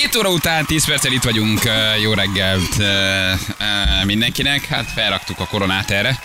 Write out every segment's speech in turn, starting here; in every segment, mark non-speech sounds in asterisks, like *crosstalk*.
7 óra után 10 perccel itt vagyunk. Jó reggelt mindenkinek. Hát felraktuk a koronát erre.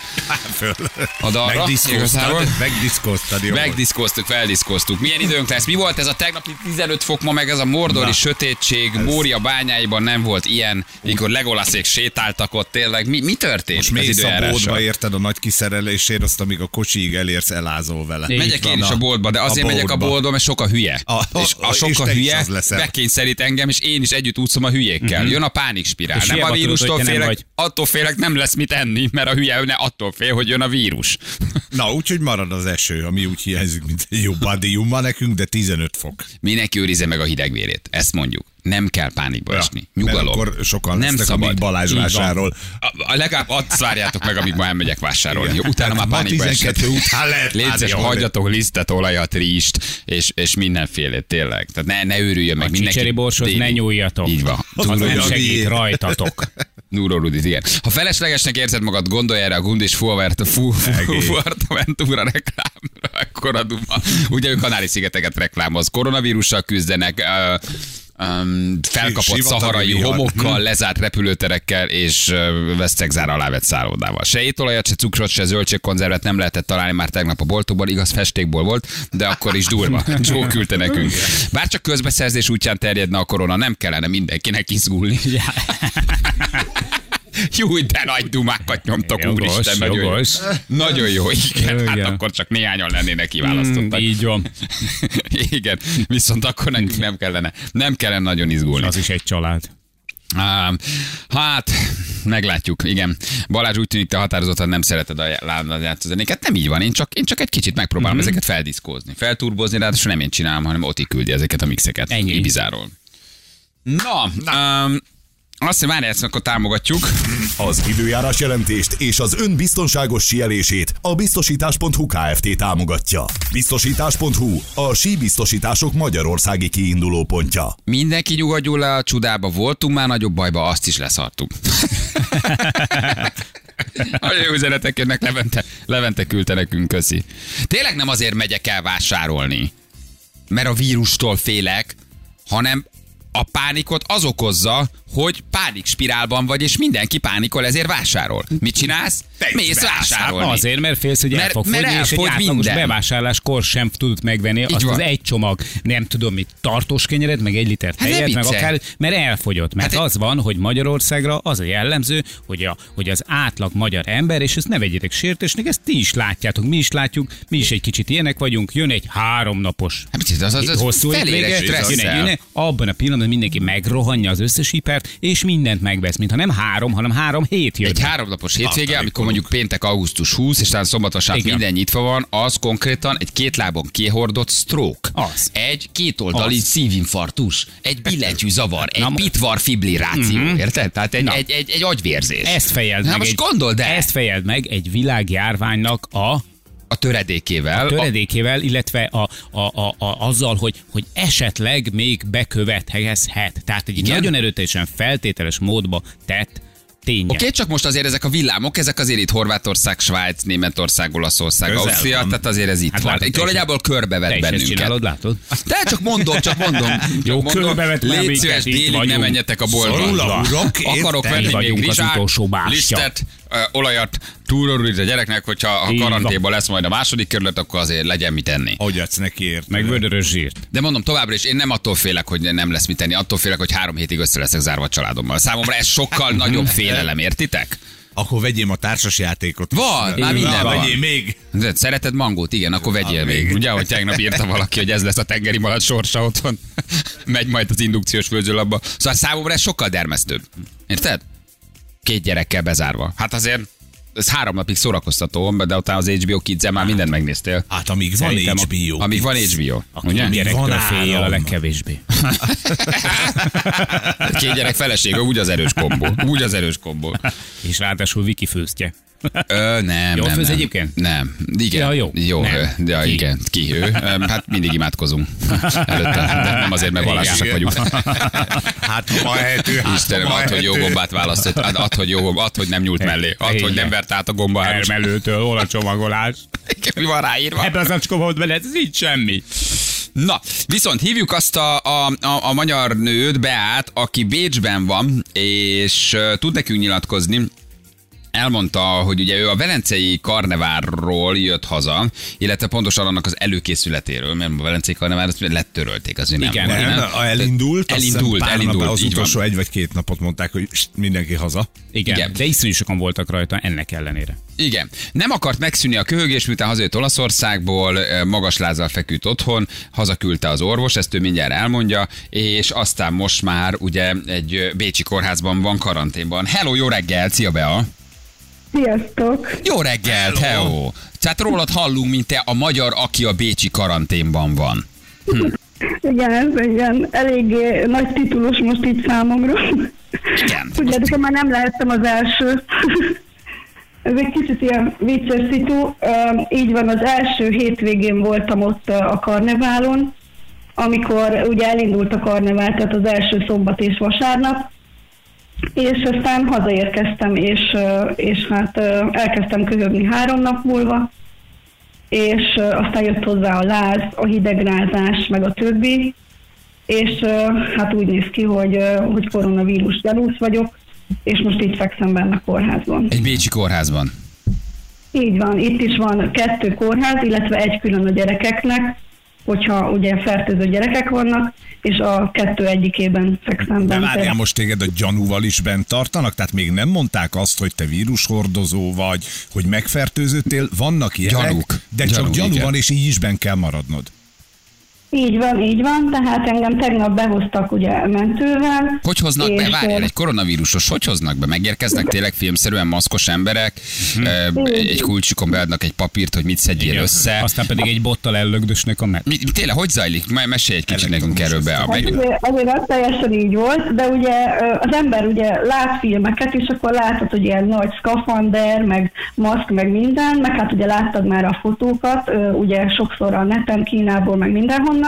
Föl. A dalra. Megdiszkóztad, megdiszkóztad, jó. Megdiszkoztuk, feldiszkoztuk. Milyen időnk lesz? Mi volt ez a tegnapi 15 fok, ma meg ez a mordori Na. sötétség, Mória bányáiban nem volt ilyen, mikor Legolaszék sétáltak ott tényleg. Mi, mi történt Most mész a boltba, érted a nagy kiszerelésért, azt amíg a kocsiig elérsz, elázol vele. Így Megyek van, én is a boltba, de azért megyek a boltba. mert sok a hülye. A- és a és sok a te is hülye bekényszerít engem, és én is együtt úszom a hülyékkel. Jön a pánikspirál. És Nem a tudod, vírustól nem félek, vagy. attól félek nem lesz mit enni, mert a hülye ne attól fél, hogy jön a vírus. *laughs* Na, úgyhogy marad az eső, ami úgy hiányzik, mint egy jó badium ma nekünk, de 15 fok. Mindenki őrizze meg a hidegvérét. Ezt mondjuk. Nem kell pánikba esni. Nyugalom. Mert akkor sokan nem szabad. amíg Balázs Így vásárol. A, a legalább azt várjátok meg, amíg ma elmegyek vásárolni. Jó, utána már Ma pánikba 12 esett. után lehet várni, hagyjatok lisztet, olajat, rizst, és, és mindenfélét, tényleg. Tehát ne, ne őrüljön meg A mindenki. borshoz déli. ne nyúljatok. Így van. Az nem segít rajtatok. *laughs* Núró Rudit, igen. Ha feleslegesnek érzed magad, gondolj erre a Gundis Fuavert, fu, Egész. Fuerteventura reklámra, akkor a duma. Ugye ő Kanári-szigeteket reklámoz, koronavírussal küzdenek, ö, Um, felkapott szaharai homokkal, lezárt repülőterekkel és vesztegzár alá vett szállodával. Se étolajat, se cukrot, se zöldségkonzervet nem lehetett találni már tegnap a boltokban, igaz festékból volt, de akkor is durva. *laughs* Joe küldte nekünk. Bár csak közbeszerzés útján terjedne a korona, nem kellene mindenkinek izgulni. *laughs* *laughs* Jó, de nagy dumákat nyomtok, Jogos, úristen, nagyon jó. Nagyon jó, igen, hát Igen. akkor csak néhányan lennének Mm, kiválasztottak. Így van. *laughs* igen, viszont akkor nekünk nem kellene, nem kellene nagyon izgulni. Az is egy család. Hát, meglátjuk, igen. Balázs úgy tűnik, te határozottan nem szereted a játszó zenéket. Nem így van, én csak, én csak egy kicsit megpróbálom Mhm. mm-hmm. ezeket feldiszkózni, felturbozni, ráadásul nem én csinálom, hanem Oti küldi ezeket a mixeket. Ennyi. Ibizáról. Na, Na. Um, azt hiszem, várj, ezt akkor támogatjuk. Az időjárás jelentést és az ön biztonságos sielését a biztosítás.hu Kft. támogatja. Biztosítás.hu a síbiztosítások magyarországi kiinduló pontja. Mindenki nyugodjon le a csudába, voltunk már nagyobb bajba, azt is leszartuk. *laughs* Nagyon jó üzenetek jönnek, Levente, Levente küldte nekünk, köszi. Tényleg nem azért megyek el vásárolni, mert a vírustól félek, hanem a pánikot az okozza, hogy pánikspirálban vagy, és mindenki pánikol, ezért vásárol. Mit csinálsz? Te Mész vásárolni. Azért, mert félsz, hogy el Mert- fog mert fogyni, és egy átlagos minden. bevásárláskor sem tudod megvenni azt van. az egy csomag, nem tudom mit, tartós kenyered, meg egy liter Hát tejet, meg viccelj. akár, mert elfogyott. Mert Hát az van, hogy Magyarországra az a jellemző, hogy, a, hogy az átlag magyar ember, és ezt ne vegyétek sértésnek, ezt ti is látjátok, mi is látjuk, mi is egy kicsit ilyenek vagyunk, jön egy háromnapos Hát az, az, az hosszú hétvége, jön egy, jön egy, abban a pillanatban mindenki megrohanja az összes hipert, és mindent megvesz, mintha nem három, hanem három hét jön. Egy háromnapos hétvége, amikor mondjuk péntek augusztus 20, és talán szombat vasárnap Igen. minden nyitva van, az konkrétan egy két lábon kihordott stroke. Az. Egy kétoldali Az. szívinfarktus, egy billentyű zavar, egy Na, bitvar fibriláció, érted? Tehát egy, Na. egy, egy, egy agyvérzés. Ezt fejeld Na meg. most egy, gondold el, Ezt fejeld meg egy világjárványnak a a töredékével. töredékével, illetve a, a, a, a, azzal, hogy, hogy esetleg még bekövetkezhet. Tehát egy Igen? nagyon erőteljesen feltételes módba tett ténye. Oké, okay, csak most azért ezek a villámok, ezek azért itt Horvátország, Svájc, Németország, Olaszország, Közel Ausztria, van. tehát azért ez itt Hát van. látod, te nagyjából Te körbevett is ezt bennünket. csinálod, látod? De csak mondom, csak mondom. *laughs* Jó, csak mondom, körbevet Légy szíves, délig ne menjetek a boltba. A Akarok venni még rizsát, ö, olajat, túrorúd a gyereknek, hogyha a karanténban lesz majd a második kerület, akkor azért legyen mit enni. Hogy adsz neki érted? Meg vödörös zsírt. De mondom továbbra is, én nem attól félek, hogy nem lesz mit tenni, attól félek, hogy három hétig össze leszek zárva a családommal. Számomra ez sokkal *laughs* nagyobb félelem, értitek? Akkor vegyém a társas játékot. Van, már minden van. Vegyél még. De Szereted mangót? Igen, akkor vegyél még. Ugye, hogy tegnap írta valaki, hogy ez lesz a tengeri malac sorsa otthon. *laughs* Megy majd az indukciós főzőlabba. Szóval számomra ez sokkal dermesztőbb. Érted? Két gyerekkel bezárva. Hát azért ez három napig szórakoztató, de utána az HBO kids már mindent megnéztél. Hát amíg van Szerintem a- HBO. Amíg van HBO. Ugye? Ugye? Gyerektől Van féljel a legkevésbé. Két gyerek felesége, úgy az erős kombó. Úgy az erős kombó. És ráadásul Viki főztje. Ö, nem, Jól nem, főz nem. egyébként? Nem. Igen. Ja, jó. Jó, Nem. ja, Ki? igen. Ki ő? Hát mindig imádkozunk. Előtte, de nem azért, mert vallásosak vagyunk. Hát ma ehető, hát Istenem, add, hogy jó gombát választott, add, add, hogy jó gomb, add, hogy nem nyúlt mellé, add, hogy nem vert át a gomba. Ermelőtől, hol a csomagolás? Mi van ráírva? Ebben az acskóban volt bele, ez így semmi. Na, viszont hívjuk azt a, a, a, a magyar nőt, Beát, aki Bécsben van, és uh, tud nekünk nyilatkozni, elmondta, hogy ugye ő a Velencei karnevárról jött haza, illetve pontosan annak az előkészületéről, mert a Velencei karnevár azt lettörölték az nem. Igen, volt, Nem, nem? elindult, elindult, pár elindult, az így van. utolsó egy vagy két napot mondták, hogy mindenki haza. Igen, Igen. Igen, de iszonyú sokan voltak rajta ennek ellenére. Igen. Nem akart megszűnni a köhögés, miután hazajött Olaszországból, eh, magas lázzal feküdt otthon, hazaküldte az orvos, ezt ő mindjárt elmondja, és aztán most már ugye egy eh, bécsi kórházban van karanténban. Hello, jó reggel, szia Bea! Sziasztok! Jó reggelt, hello! Tehát rólad hallunk, mint te a magyar, aki a bécsi karanténban van. Igen, ez igen, eléggé nagy titulus most itt számomra. Igen. Tudjátok, már nem lehettem az első. *laughs* Ez egy kicsit ilyen vicces szitu. Így van, az első hétvégén voltam ott a karneválon, amikor ugye elindult a karnevál, tehát az első szombat és vasárnap, és aztán hazaérkeztem, és, és hát elkezdtem köhögni három nap múlva, és aztán jött hozzá a láz, a hidegrázás, meg a többi, és hát úgy néz ki, hogy, hogy koronavírus gyanús vagyok, és most itt fekszem benne a kórházban. Egy bécsi kórházban. Így van, itt is van kettő kórház, illetve egy külön a gyerekeknek, hogyha ugye fertőző gyerekek vannak, és a kettő egyikében fekszem De benne. várjál, most téged a gyanúval is bent tartanak? Tehát még nem mondták azt, hogy te vírushordozó vagy, hogy megfertőződtél, vannak ilyenek, Gyanúk. de csak gyanú igen. van, és így is bent kell maradnod. Így van, így van, tehát engem tegnap behoztak ugye mentővel. Hogy hoznak be, és, várjál, ö, egy koronavírusos, hogy hoznak be? Megérkeznek tényleg filmszerűen maszkos emberek, ö, egy kulcsukon beadnak egy papírt, hogy mit szedjél Igen. össze. Aztán pedig egy bottal ellögdösnek a mi tényleg, hogy zajlik? Majd mesélj egy kicsit nekünk erről be. A Hát meg... azért, azért az teljesen így volt, de ugye ö, az ember ugye lát filmeket, és akkor látod, hogy ilyen nagy szkafander, meg maszk, meg minden, meg hát ugye láttad már a fotókat, ugye sokszor a neten, Kínából, meg mindenhonnan,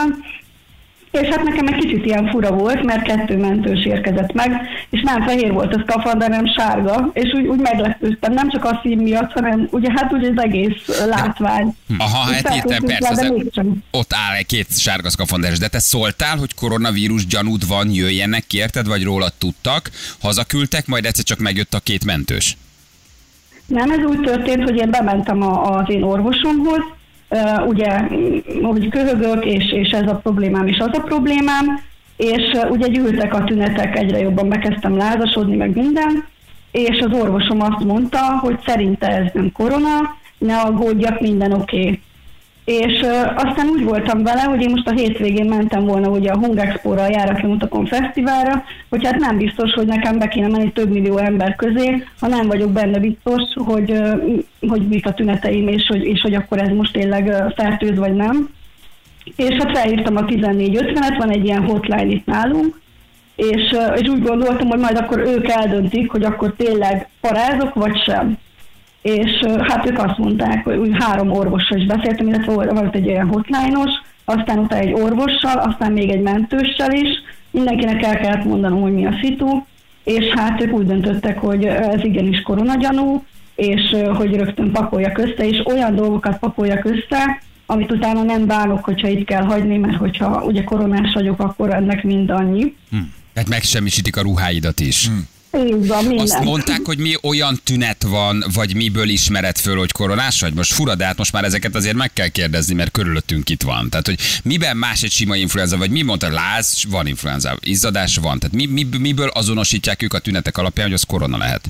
és hát nekem egy kicsit ilyen fura volt, mert kettő mentős érkezett meg, és nem fehér volt a szkafander, hanem sárga, és úgy, úgy meglepődtem, nem csak a szín miatt, hanem ugye hát ugye az egész látvány. Aha, És hát értem, persze. rá, de. Ott áll egy két sárga szkafanderes, de te szóltál, hogy koronavírus gyanúd van, jöjjenek ki, érted, vagy rólad tudtak, hazaküldtek, majd egyszer csak megjött a két mentős. Nem, ez úgy történt, hogy én bementem a, az én orvosomhoz, uh, ugye, hogy köhögök, és, és ez a problémám, és az a problémám, és uh, ugye gyűltek a tünetek, egyre jobban bekezdtem lázasodni, meg minden, és az orvosom azt mondta, hogy szerinte ez nem korona, ne aggódjak, minden oké. Okay. És aztán úgy voltam vele, hogy én most a hétvégén mentem volna ugye a Hungexpo-ra, a Járatlan Utakon Fesztiválra, hogy hát nem biztos, hogy nekem be kéne menni több millió ember közé, ha nem vagyok benne biztos, hogy, hogy mik a tüneteim, és hogy, és hogy akkor ez most tényleg fertőz vagy nem. És hát felhívtam a 1450-et, van egy ilyen hotline itt nálunk, és, és úgy gondoltam, hogy majd akkor ők eldöntik, hogy akkor tényleg parázok, vagy sem és hát ők azt mondták, hogy úgy három orvossal is beszéltem, illetve volt egy olyan hotline-os, aztán utána egy orvossal, aztán még egy mentőssel is, mindenkinek el kellett mondanom, hogy mi a szitu, és hát ők úgy döntöttek, hogy ez igenis koronagyanú, és hogy rögtön pakoljak össze, és olyan dolgokat pakoljak össze, amit utána nem bánok, hogyha itt kell hagyni, mert hogyha ugye koronás vagyok, akkor ennek mind annyi. Tehát megsemmisítik a ruháidat is. Így van, minden. Azt mondták, hogy mi olyan tünet van, vagy miből ismered föl, hogy koronás vagy? Most fura, de hát most már ezeket azért meg kell kérdezni, mert körülöttünk itt van. Tehát, hogy miben más egy sima influenza, vagy mi mondta, láz, van influenza, izzadás van. Tehát mi, mi, miből azonosítják ők a tünetek alapján, hogy az korona lehet?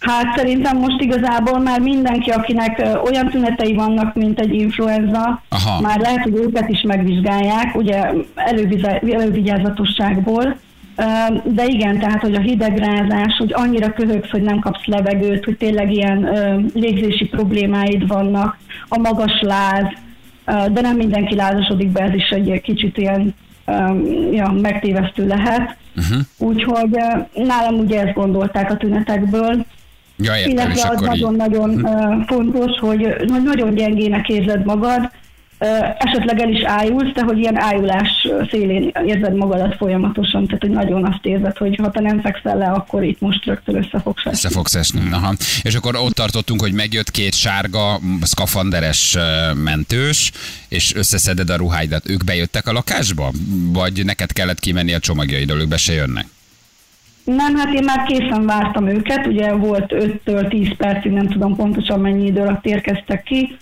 Hát szerintem most igazából már mindenki, akinek olyan tünetei vannak, mint egy influenza, Aha. már lehet, hogy őket is megvizsgálják, ugye elővize- elővigyázatosságból. De igen, tehát, hogy a hidegrázás, hogy annyira köhögsz, hogy nem kapsz levegőt, hogy tényleg ilyen légzési problémáid vannak, a magas láz, de nem mindenki lázasodik be, ez is egy kicsit ilyen ja, megtévesztő lehet. Uh-huh. Úgyhogy nálam ugye ezt gondolták a tünetekből, Ja, értem, illetve az akkor így. nagyon-nagyon uh, fontos, hogy nagyon gyengének érzed magad, esetleg el is ájulsz, de hogy ilyen ájulás szélén érzed magadat folyamatosan, tehát hogy nagyon azt érzed, hogy ha te nem fekszel le, akkor itt most rögtön össze fogsz esni. Össze fogsz esni. Aha. És akkor ott tartottunk, hogy megjött két sárga, szkafanderes mentős, és összeszeded a ruháidat. Ők bejöttek a lakásba? Vagy neked kellett kimenni a csomagjaidól, ők be se jönnek? Nem, hát én már készen vártam őket, ugye volt 5-től 10 percig, nem tudom pontosan mennyi idő alatt érkeztek ki,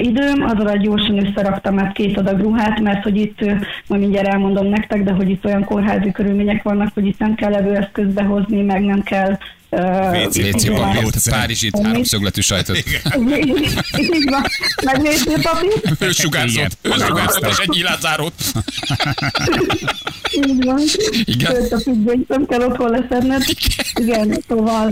időm, az alatt gyorsan összeraktam át két adag ruhát, mert hogy itt, majd mindjárt elmondom nektek, de hogy itt olyan kórházi körülmények vannak, hogy itt nem kell levőeszközt behozni, meg nem kell WC WC papír. papír, Módszer. Párizsit, háromszögletű sajtot. Így van, meg WC papír, Ősugárzott, ősugárzott, és egy nyilázárót. Így van. Igen. Sőt, a függönyt nem kell otthon leszedned. Igen, szóval,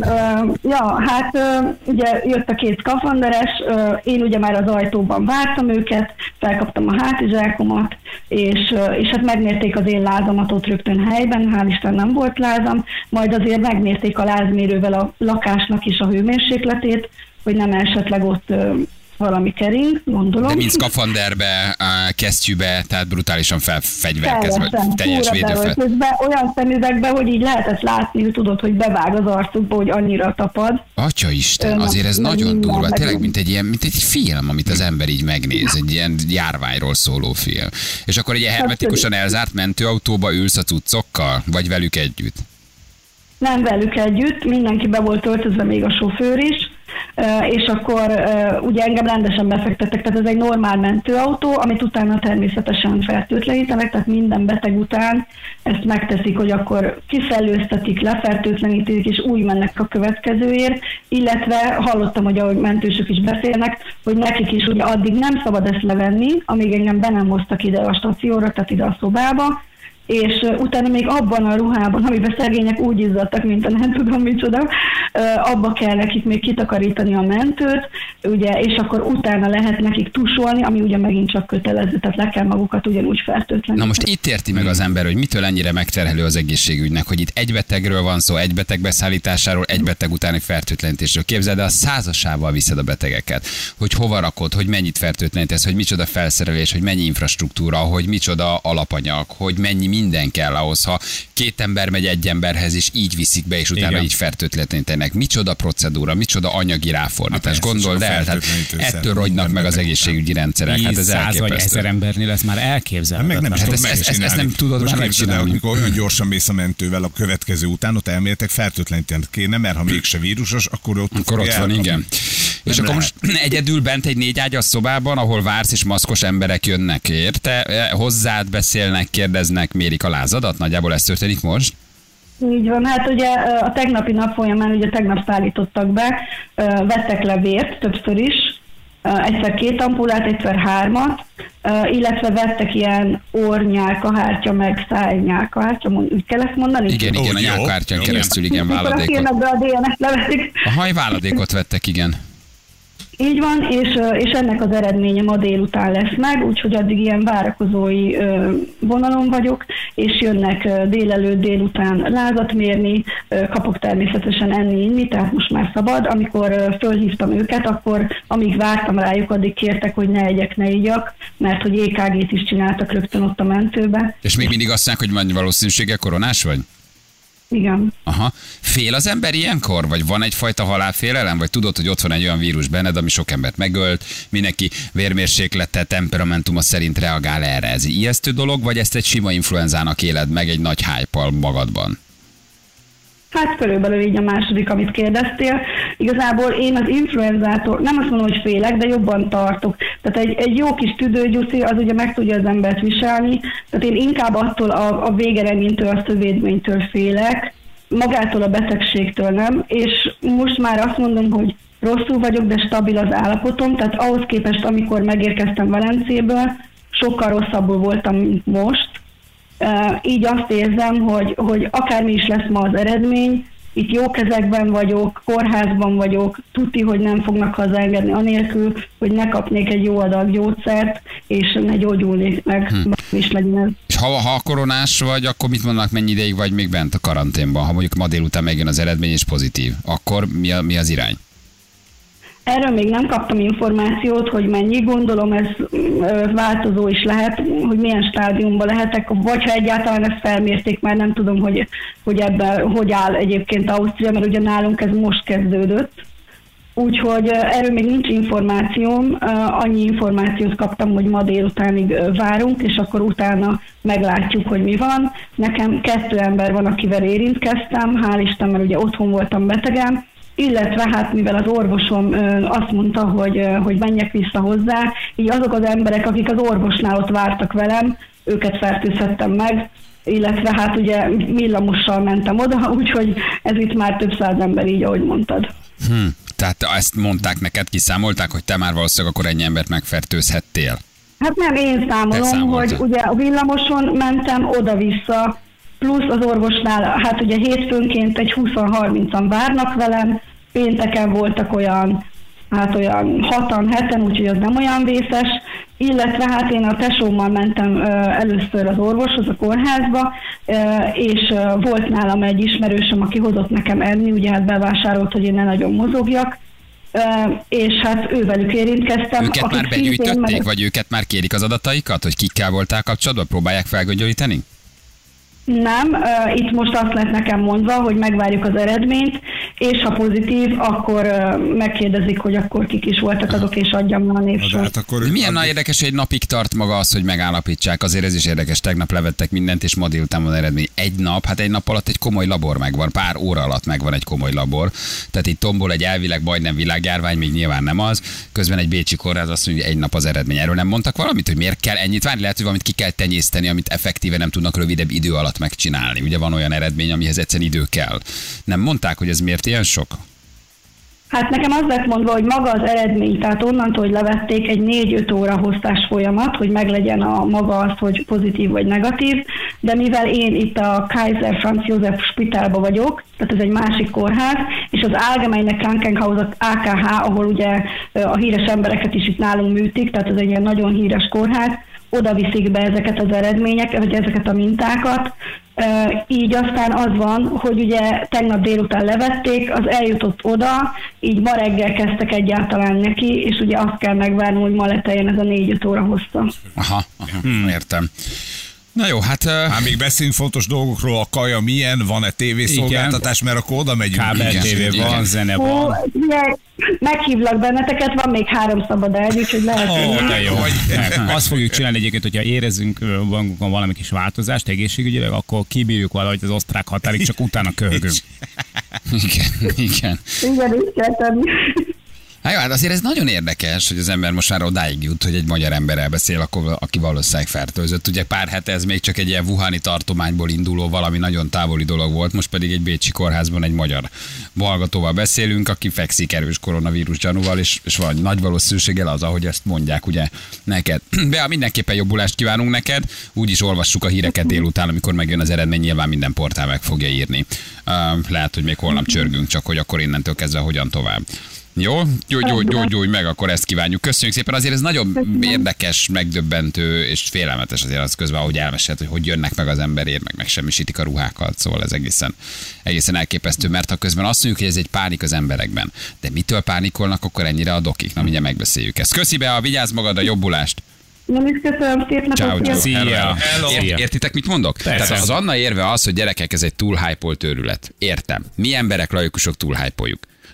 ja, hát ugye jött a két skafanderes, uh, én ugye már az ajtóban vártam őket, felkaptam a hátizsákomat, és, és hát megmérték az én lázamat ott rögtön helyben, hál' Isten nem volt lázam, majd azért megmérték a lázmérővel a lakásnak is a hőmérsékletét, hogy nem esetleg ott valami kering, gondolom. De mint szkafanderbe, kesztyűbe, tehát brutálisan felfegyverkezve, teljes védőfel. olyan szemüvegbe, hogy így lehetett látni, hogy tudod, hogy bevág az arcukba, hogy annyira tapad. Atya Isten, azért ez nagyon durva. meg Tényleg, mint egy ilyen, mint egy film, amit az ember így megnéz, egy ilyen járványról szóló film. És akkor egy ilyen hermetikusan elzárt mentőautóba ülsz a cuccokkal, vagy velük együtt? Nem velük együtt, mindenki be volt öltözve, még a sofőr is, és akkor ugye engem rendesen befektettek, tehát ez egy normál mentőautó, amit utána természetesen fertőtlenítenek, tehát minden beteg után ezt megteszik, hogy akkor kiszellőztetik, lefertőtlenítik, és úgy mennek a következőért, illetve hallottam, hogy ahogy mentősök is beszélnek, hogy nekik is ugye addig nem szabad ezt levenni, amíg engem be nem hoztak ide a stacióra, tehát ide a szobába, és utána még abban a ruhában, amiben szegények úgy izzadtak, mint a nem tudom micsoda, abba kell nekik még kitakarítani a mentőt, ugye, és akkor utána lehet nekik tusolni, ami ugye megint csak kötelező, tehát le kell magukat ugyanúgy fertőtleníteni. Na most itt érti meg az ember, hogy mitől ennyire megterhelő az egészségügynek, hogy itt egy betegről van szó, egy beteg beszállításáról, egy beteg utáni fertőtlenítésről. Képzeld, el, a százasával viszed a betegeket. Hogy hova rakod, hogy mennyit fertőtlenítesz, hogy micsoda felszerelés, hogy mennyi infrastruktúra, hogy micsoda alapanyag, hogy mennyi minden kell ahhoz, ha két ember megy egy emberhez, és így viszik be, és utána Igen. így fertőtlenítenek. Micsoda procedúra, micsoda anyagi ráfordítás. Hát Gondold el, tehát ettől rogynak meg az egészségügyi rendszerek. Hát ez 10, 100 vagy. 1000 embernél lesz már Hát elképzelhetetlen. meg nem Hát ezt- ezt- ezt nem tudod Most már megcsinálni. amikor olyan gyorsan mész a mentővel a következő után, ott elméletek fertőtleníteni kéne, mert ha mégse vírusos, akkor ott, Akkor ott van, elkapni. igen. És Nem akkor most *clears throat* egyedül bent egy négy ágyas szobában, ahol vársz és maszkos emberek jönnek, érte? Hozzád beszélnek, kérdeznek, mérik a lázadat? Nagyjából ez történik most? Így van, hát ugye a tegnapi nap folyamán, ugye tegnap szállítottak be, vettek le vért többször is, egyszer két ampulát, egyszer hármat, illetve vettek ilyen ornyálkahártya, meg szájnyálkahártya, úgy kell ezt mondani? Igen, igen, a Ó, jó, nyálkártyán jó. keresztül, igen, Mikor a váladékot. filmekbe a DNS levetik. A hajváladékot vettek, igen. Így van, és, és ennek az eredménye ma délután lesz meg, úgyhogy addig ilyen várakozói vonalon vagyok, és jönnek délelőtt, délután lázat mérni, kapok természetesen enni, inni, tehát most már szabad. Amikor fölhívtam őket, akkor amíg vártam rájuk, addig kértek, hogy ne egyek, ne igyak, mert hogy EKG-t is csináltak rögtön ott a mentőbe. És még mindig azt mondják, hogy valószínűséggel koronás vagy? Igen. Aha. Fél az ember ilyenkor? Vagy van egyfajta halálfélelem? Vagy tudod, hogy ott van egy olyan vírus benned, ami sok embert megölt, mindenki vérmérséklete, temperamentuma szerint reagál erre? Ez ijesztő dolog, vagy ezt egy sima influenzának éled meg egy nagy hype magadban? Hát körülbelül így a második, amit kérdeztél. Igazából én az influenzától nem azt mondom, hogy félek, de jobban tartok. Tehát egy, egy jó kis tüdőgyuszi, az ugye meg tudja az embert viselni. Tehát én inkább attól a, a végeredménytől, a szövédménytől félek, magától a betegségtől nem, és most már azt mondom, hogy rosszul vagyok, de stabil az állapotom, tehát ahhoz képest, amikor megérkeztem Velencéből, sokkal rosszabbul voltam, mint most. Így azt érzem, hogy, hogy akármi is lesz ma az eredmény, itt jó kezekben vagyok, kórházban vagyok, tuti, hogy nem fognak hazaengedni anélkül, hogy ne kapnék egy jó adag gyógyszert, és ne gyógyulnék meg, hm. is legyen ez. És ha, ha koronás vagy, akkor mit mondanak, mennyi ideig vagy még bent a karanténban? Ha mondjuk ma délután megjön az eredmény és pozitív, akkor mi, a, mi az irány? Erről még nem kaptam információt, hogy mennyi, gondolom ez változó is lehet, hogy milyen stádiumban lehetek, vagy ha egyáltalán ezt felmérték, már nem tudom, hogy, hogy ebben hogy áll egyébként Ausztria, mert ugye nálunk ez most kezdődött. Úgyhogy erről még nincs információm, annyi információt kaptam, hogy ma délutánig várunk, és akkor utána meglátjuk, hogy mi van. Nekem kettő ember van, akivel érintkeztem, hál' Isten, mert ugye otthon voltam betegem, illetve hát mivel az orvosom azt mondta, hogy, hogy menjek vissza hozzá, így azok az emberek, akik az orvosnál ott vártak velem, őket fertőzhettem meg, illetve hát ugye villamossal mentem oda, *laughs* úgyhogy ez itt már több száz ember így, ahogy mondtad. Hm. Tehát ezt mondták neked, kiszámolták, hogy te már valószínűleg akkor ennyi embert megfertőzhettél. Hát nem én számolom, hogy ugye a villamoson mentem oda-vissza, plusz az orvosnál, hát ugye hétfőnként egy 20-30-an várnak velem, pénteken voltak olyan, hát olyan 6-an, 7 úgyhogy az nem olyan vészes, illetve hát én a tesómmal mentem először az orvoshoz, a kórházba, és volt nálam egy ismerősöm, aki hozott nekem enni, ugye hát bevásárolt, hogy én ne nagyon mozogjak, és hát ővelük érintkeztem. Őket már begyűjtötték, meg- vagy őket már kérik az adataikat, hogy kikkel voltál kapcsolatban, próbálják felgöngyölíteni? Nem, itt most azt lett nekem mondva, hogy megvárjuk az eredményt, és ha pozitív, akkor megkérdezik, hogy akkor kik is voltak azok, és adjam le a névsort. hát milyen addig- nagy érdekes, hogy egy napig tart maga az, hogy megállapítsák. Azért ez is érdekes. Tegnap levettek mindent, és ma délután van eredmény. Egy nap, hát egy nap alatt egy komoly labor megvan, pár óra alatt megvan egy komoly labor. Tehát itt tombol egy elvileg majdnem világjárvány, még nyilván nem az. Közben egy bécsi kórház azt mondja, hogy egy nap az eredmény. Erről nem mondtak valamit, hogy miért kell ennyit várni? Lehet, hogy valamit ki kell tenyészteni, amit effektíve nem tudnak rövidebb idő alatt megcsinálni. Ugye van olyan eredmény, amihez egyszerűen idő kell. Nem mondták, hogy ez miért ilyen sok? Hát nekem az lett mondva, hogy maga az eredmény, tehát onnantól, hogy levették egy 4-5 óra hosszás folyamat, hogy meglegyen a maga az, hogy pozitív vagy negatív, de mivel én itt a Kaiser Franz Josef Spitalba vagyok, tehát ez egy másik kórház, és az Allgemeine Krankenhaus, AKH, ahol ugye a híres embereket is itt nálunk műtik, tehát ez egy ilyen nagyon híres kórház, oda viszik be ezeket az eredményeket, vagy ezeket a mintákat, így aztán az van, hogy ugye tegnap délután levették, az eljutott oda, így ma reggel kezdtek egyáltalán neki, és ugye azt kell megvárni, hogy ma leteljen ez a 4-5 óra hossza. Aha, aha hmm. értem. Na jó, hát... Uh, Hát még beszélünk fontos dolgokról, a kaja milyen, van-e tévészolgáltatás, mert akkor oda megyünk. Kábel Igen, TV igen. van, zene Ó, van. ugye, meghívlak benneteket, van még három szabad el, úgyhogy lehet, Ó, hogy de jó. Vagy- Azt fogjuk csinálni egyébként, hogyha érezzünk magunkon valami kis változást egészségügyileg, akkor kibírjuk valahogy az osztrák határig, csak utána köhögünk. igen, igen. igen, is kell tenni. Hát jó, hát azért ez nagyon érdekes, hogy az ember most már odáig jut, hogy egy magyar emberrel beszél, akkor, aki valószínűleg fertőzött. Ugye pár hete ez még csak egy ilyen Wuhani tartományból induló valami nagyon távoli dolog volt, most pedig egy bécsi kórházban egy magyar hallgatóval beszélünk, aki fekszik erős koronavírus gyanúval, és, és van nagy valószínűséggel az, ahogy ezt mondják ugye neked. *clears throat* De mindenképpen jobbulást kívánunk neked, úgyis olvassuk a híreket délután, amikor megjön az eredmény, nyilván minden portál meg fogja írni. Lehet, hogy még holnap csörgünk, csak hogy akkor innentől kezdve hogyan tovább. Jó, gyógy, gyógy, gyógy, gyógy meg, akkor ezt kívánjuk. Köszönjük szépen, azért ez nagyon érdekes, megdöbbentő és félelmetes azért az közben, ahogy elmesélt, hogy hogy jönnek meg az emberért, meg megsemmisítik a ruhákat, szóval ez egészen, egészen elképesztő, mert ha közben azt mondjuk, hogy ez egy pánik az emberekben, de mitől pánikolnak akkor ennyire a dokik? Na, mindjárt megbeszéljük ezt. Köszi be, a vigyázz magad, a jobbulást! Én is köszönöm, szép napot, Ciao, ciao. Szia. Hello, hello. Szia. Ért, értitek, mit mondok? Persze. Tehát az Anna érve az, hogy gyerekek, ez egy túl hype őrület. Értem. Mi emberek, laikusok túl hype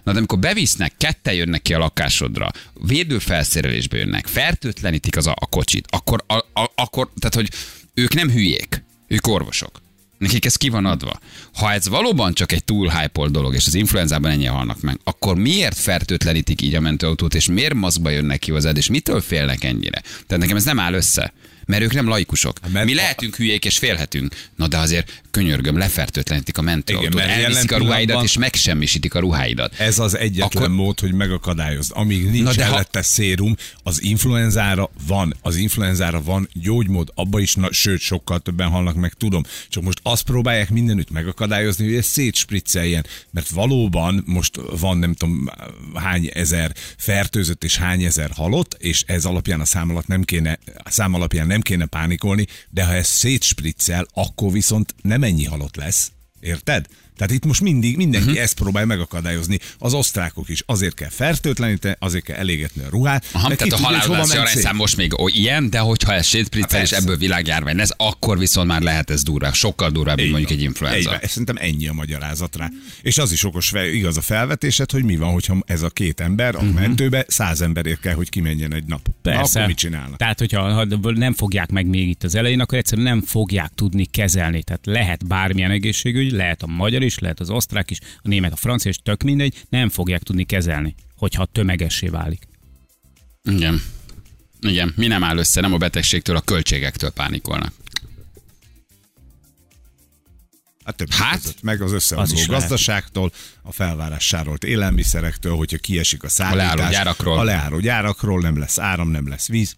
Na de amikor bevisznek, ketten jönnek ki a lakásodra, védőfelszerelésbe jönnek, fertőtlenítik az a, a kocsit, akkor, a, a, akkor, tehát hogy ők nem hülyék, ők orvosok. Nekik ez ki van adva. Ha ez valóban csak egy túl hype dolog, és az influenzában ennyi halnak meg, akkor miért fertőtlenítik így a mentőautót, és miért maszkba jönnek ki hozzád, és mitől félnek ennyire? Tehát nekem ez nem áll össze. Mert ők nem laikusok. Mert Mi lehetünk hülyék és félhetünk. Na de azért könyörgöm, lefertőtlenítik a mentőautót, elviszik a ruháidat és megsemmisítik a ruháidat. Ez az egyetlen Akkor- mód, hogy megakadályozd. Amíg nincs Na de ha- szérum, az influenzára van. Az influenzára van gyógymód, abba is, na, sőt, sokkal többen halnak meg, tudom. Csak most azt próbálják mindenütt megakadályozni, hogy ez szétspricceljen. Mert valóban most van nem tudom hány ezer fertőzött és hány ezer halott, és ez alapján a szám, alatt nem kéne, a szám alapján nem kéne pánikolni, de ha ez szétspriccel, akkor viszont nem ennyi halott lesz. Érted? Tehát itt most mindig mindenki uh-huh. ezt próbálja megakadályozni. Az osztrákok is azért kell fertőtleníteni, azért kell elégetni a ruhát. Aha, tehát a halálozási arányszám most még ó, ilyen, de hogyha ez sétpriccel és persze. ebből világjárvány lesz, akkor viszont már lehet ez durva, sokkal durvább, mint mondjuk van. egy influenza. Így. Szerintem ennyi a magyarázat rá. És az is okos, igaz a felvetésed, hogy mi van, hogyha ez a két ember a Mhm. mentőbe száz emberért kell, hogy kimenjen egy nap. Na, Persze. akkor mit csinálnak? Tehát, hogyha ha nem fogják meg még itt az elején, akkor egyszerűen nem fogják tudni kezelni. Tehát lehet bármilyen egészségügy, lehet a magyar is, lehet az osztrák is, a német, a francia is, tök mindegy, nem fogják tudni kezelni, hogyha tömegessé válik. Igen. Igen, mi nem áll össze, nem a betegségtől, a költségektől pánikolnak. Hát, több Hát, között. meg az az összeomló gazdaságtól, a felvárás sárolt élelmiszerektől, hogyha kiesik a szállítás. leálló gyárakról. A leálló gyárakról nem lesz áram, nem lesz víz.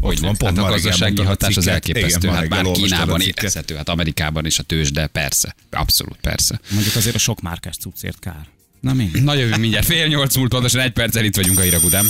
Hogy van, pont hát a gazdasági hatás az elképesztő. Igen, hát bár Kínában érezhető, hát Amerikában is a tőzs, de persze. Abszolút persze. Mondjuk azért a sok márkás cuccért kár. Na mi? Na jövünk mindjárt, fél nyolc múlt, pontosan egy perccel itt vagyunk a hírek után.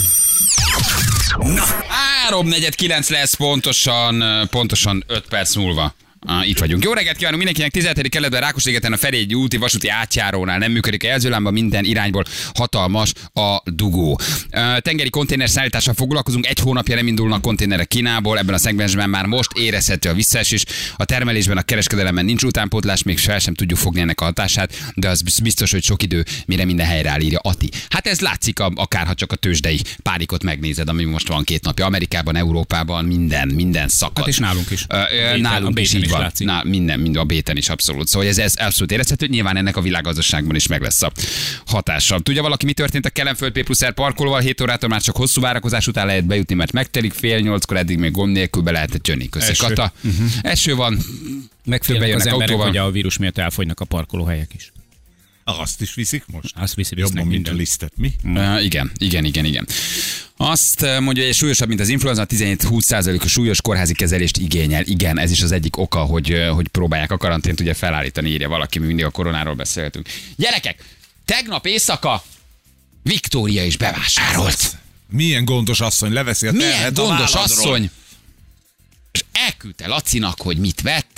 Negyed kilenc lesz pontosan, pontosan öt perc múlva. Ah, itt vagyunk. Jó reggelt kívánunk mindenkinek. 17. keletben Rákosigeten a Ferihegyi úti vasúti átjárónál nem működik a jelzőlámba, minden irányból hatalmas a dugó. Ö, Tengeri konténer szállítással foglalkozunk. Egy hónapja nem indulnak konténerek Kínából. Ebben a szegmensben már most érezhető a visszaesés. A termelésben, a kereskedelemben nincs utánpótlás, még fel sem tudjuk fogni ennek a hatását, de az biztos, hogy sok idő, mire minden helyre áll, írja Ati. Hát ez látszik, a- akár ha csak a tőzsdei pánikot megnézed, ami most van két napja. Amerikában, Európában minden, minden szakad. Hát és nálunk is. A nálunk is így van. látszik. Na, minden, minden, a béten is abszolút. Szóval ez, ez abszolút érezhető, nyilván ennek a világgazdaságban is meg lesz a hatása. Tudja valaki, mi történt a Kelenföld P plusz R parkolóval? 7 órától már csak hosszú várakozás után lehet bejutni, mert megtelik fél nyolckor, eddig még gond nélkül be lehetett jönni. Köszi, Eső. Kata. Eső van, Megfélnek az emberek, autóval. hogy a vírus miatt elfogynak a parkolóhelyek is. Azt is viszik most? Azt viszi, Jobban, visznek mint a minden. lisztet, mi? Uh, igen, igen, igen, igen. Azt uh, mondja, hogy súlyosabb, mint az influenza, 17-20%-os súlyos kórházi kezelést igényel. Igen, ez is az egyik oka, hogy, uh, hogy próbálják a karantént ugye felállítani, írja valaki, mi mindig a koronáról beszéltünk. Gyerekek, tegnap éjszaka Viktória is bevásárolt. Milyen gondos asszony leveszi a Milyen a gondos válladról. asszony. És elküldte Lacinak, hogy mit vett,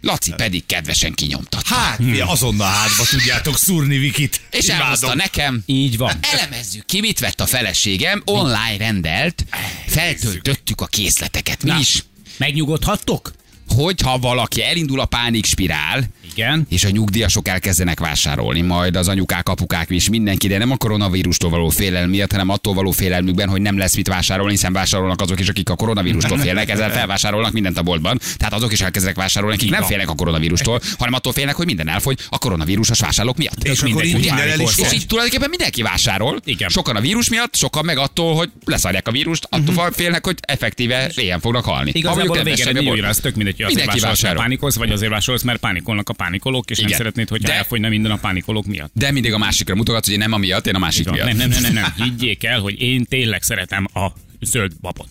Laci pedig kedvesen kinyomtatta. Hát, mi azonnal hátba tudjátok szúrni Vikit. és Imádom. elhozta nekem. Így van. Elemezzük ki, mit vett a feleségem, online rendelt, feltöltöttük a készleteket. Mi Na. is? Megnyugodhattok? Hogyha valaki elindul a pánik spirál, Igen. és a nyugdíjasok elkezdenek vásárolni, majd az anyukák, apukák is mindenki, de nem a koronavírustól való félelem miatt, hanem attól való félelmükben, hogy nem lesz mit vásárolni, hiszen vásárolnak azok is, akik a koronavírustól *laughs* félnek, ezzel felvásárolnak mindent a boltban. Tehát azok is elkezdenek vásárolni, akik nem félnek a koronavírustól, hanem attól félnek, hogy minden elfogy a koronavírusos vásárlók miatt. És így ugye? minden el is És És így tulajdonképpen mindenki vásárol. Igen. Sokan a vírus miatt, sokan meg attól, hogy leszarják a vírust, attól uh-huh. félnek, hogy effektíve ilyen fognak halni. Ha Igazából a végén egy az tök mindegy, hogy azért Mindenki vásárolsz, vásárol. pánikolsz, vagy azért vásárolsz, mert pánikolnak a pánikolók, és nem Igen. szeretnéd, hogy De- elfogyna minden a pánikolók miatt. De mindig a másikra mutogatsz, hogy én nem amiatt, én a másik miatt. Nem, nem, nem, nem, nem. *laughs* Higgyék el, hogy én tényleg szeretem a zöld babot.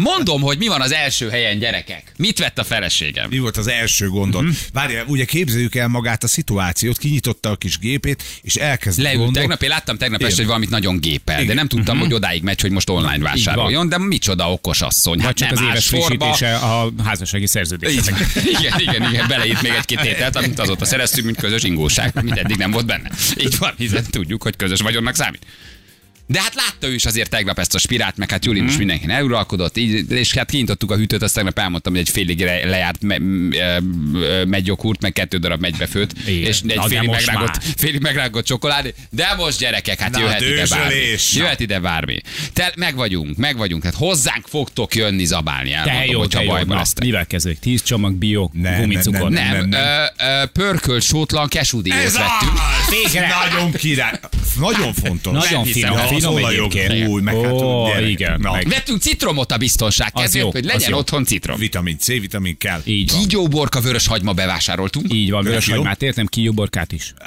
Mondom, hogy mi van az első helyen, gyerekek. Mit vett a feleségem? Mi volt az első gondod? Mhm. Uh-huh. Várjál, ugye képzeljük el magát a szituációt, kinyitotta a kis gépét, és elkezd Leült gondol... tegnap, én láttam tegnap este, hogy valamit nagyon gépel, de nem tudtam, hogy odáig megy, hogy most online vásároljon, de micsoda okos asszony. vagy Hát csak nem az éves frissítése a házassági szerződésnek. *laughs* Igen, igen, igen, beleírt még egy-két tételt, amit azóta szereztünk, mint közös ingóság, amit eddig nem volt benne. Így van, hiszen tudjuk, hogy közös vagyonnak számít. De hát látta ő is azért tegnap ezt a spirát, meg hát Julin is mindenkin eluralkodott, így, és hát kinyitottuk a hűtőt, azt tegnap elmondtam, hogy egy félig le- lejárt me, megyoghurt, meg kettő darab megybefőtt, Igen. és egy Na, félig megrágott, félig megrágott csokoládé. De most gyerekek, hát Na, jöhet ide bármi. Jöhet ide bármi. Te, meg vagyunk, meg vagyunk, tehát hozzánk fogtok jönni zabálni. Te Elmondom, jó, hogyha te jó. bajban Na, lesztek. mivel kezdődik? 10 csomag bio, Nem, gumicukor. nem, Nem, nem, Ö, ö, pörkölt sótlan kesúdiót vettünk. Nagyon király. Nagyon fontos. Nagyon finom, az finom olajok, egyébként. új, meg hát, gyerek. igen, Na, meg- Vettünk citromot a biztonság kedvéért, jó, hogy legyen otthon citrom. Vitamin C, vitamin kell. Így van. Kígyóborka vörös hagyma bevásároltunk. Így van, vörös hagymát értem, kiuborkát is. *laughs*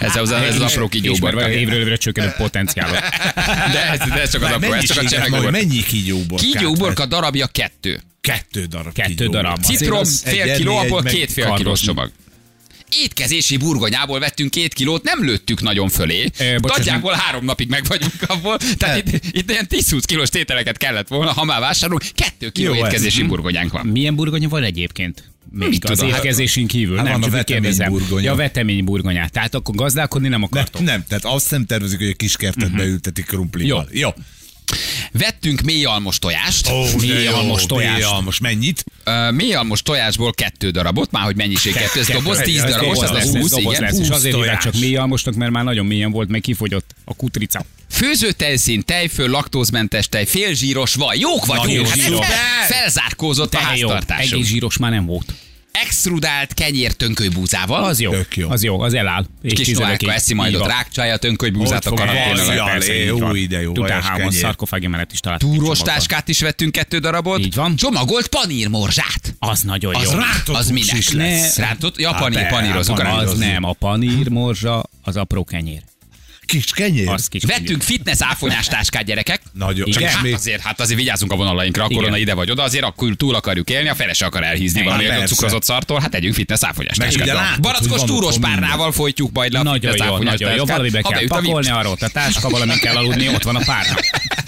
Ez az, ez az apró Ismerve kígyóborka. évről évre csökkenő potenciálot. *laughs* De ez, de ez csak az apró, ez csak a csemegborka. mennyi kígyóborkát? Kígyóborka darabja kettő. Kettő darab Kettő kígyóborka. darab. Citrom fél kiló, abból két fél kilós csomag. Étkezési burgonyából vettünk két kilót, nem lőttük nagyon fölé. Nagyjából három napig meg vagyunk abból. Tehát itt, itt ilyen 10-20 kilós tételeket kellett volna, ha már vásárolunk. Kettő kiló Jó, ez. étkezési burgonyánk van. Milyen burgonya van egyébként? Még Mit az tudom, étkezésén kívül. Hát nem, van a csak úgy vetemény kérdezem. burgonya. Ja, vetemény burgonyát. Tehát akkor gazdálkodni nem Ne, akartok. nem, tehát azt nem tervezik, hogy a kiskertet beültetik krumplival. Jó. Jó. Vettünk mélyalmos tojást. Ó, de Mély jó, almos tojás. mély almos. Mennyit? Uh, mélyalmos tojásból kettő darabot, már hogy mennyiség kettő, ez doboz, tíz darabos, doboz az lesz, lesz Ez 20, doboz igen. és 20 azért hívják csak tojás. mély almosnak, mert már nagyon mélyen volt, meg kifogyott a kutrica. Főzőtejszín, tejföl, laktózmentes tej, félzsíros vaj. Jók vagyunk, hát felzárkózott a háztartásunk. egész zsíros már nem volt. Extrudált kenyér tönkölybúzával. Az jó, Tök jó. az jó, az eláll. És Kis. Noáka eszi majd ott rákcsája, tönkölybúzát a Ott fog karantén valjal, alatt. Persze, é, így ó, van. ide jó, kenyér. szarkofági mellett is találtuk. Túros táskát is vettünk kettő darabot. Így van. Csomagolt panírmorzsát. Az nagyon Az jó. rántott Az minek is lesz? Ne. Rántott? Ja, Hát panír, persze, panírozzuk. panír. Az nem, a panír morzsa, az apró kenyér. Kis kenyér? Az kis Vettünk fitness áfonyás táskát, gyerekek. Nagyon. Igen? Csak hát még- azért, hát azért vigyázzunk a vonalainkra, a korona ide vagy oda, azért akkor túl akarjuk élni, a fele se akar elhízni Igen, valami cukrozott szartól, hát tegyünk fitness áfonyás táskát. ugye látod, Barackos túros párnával folytjuk majd le a Nagyon fitness jó, áfonyás nagyon jó. Valamibe Ha kell pakolni arról, a táska, valamin kell aludni, ott van a párna.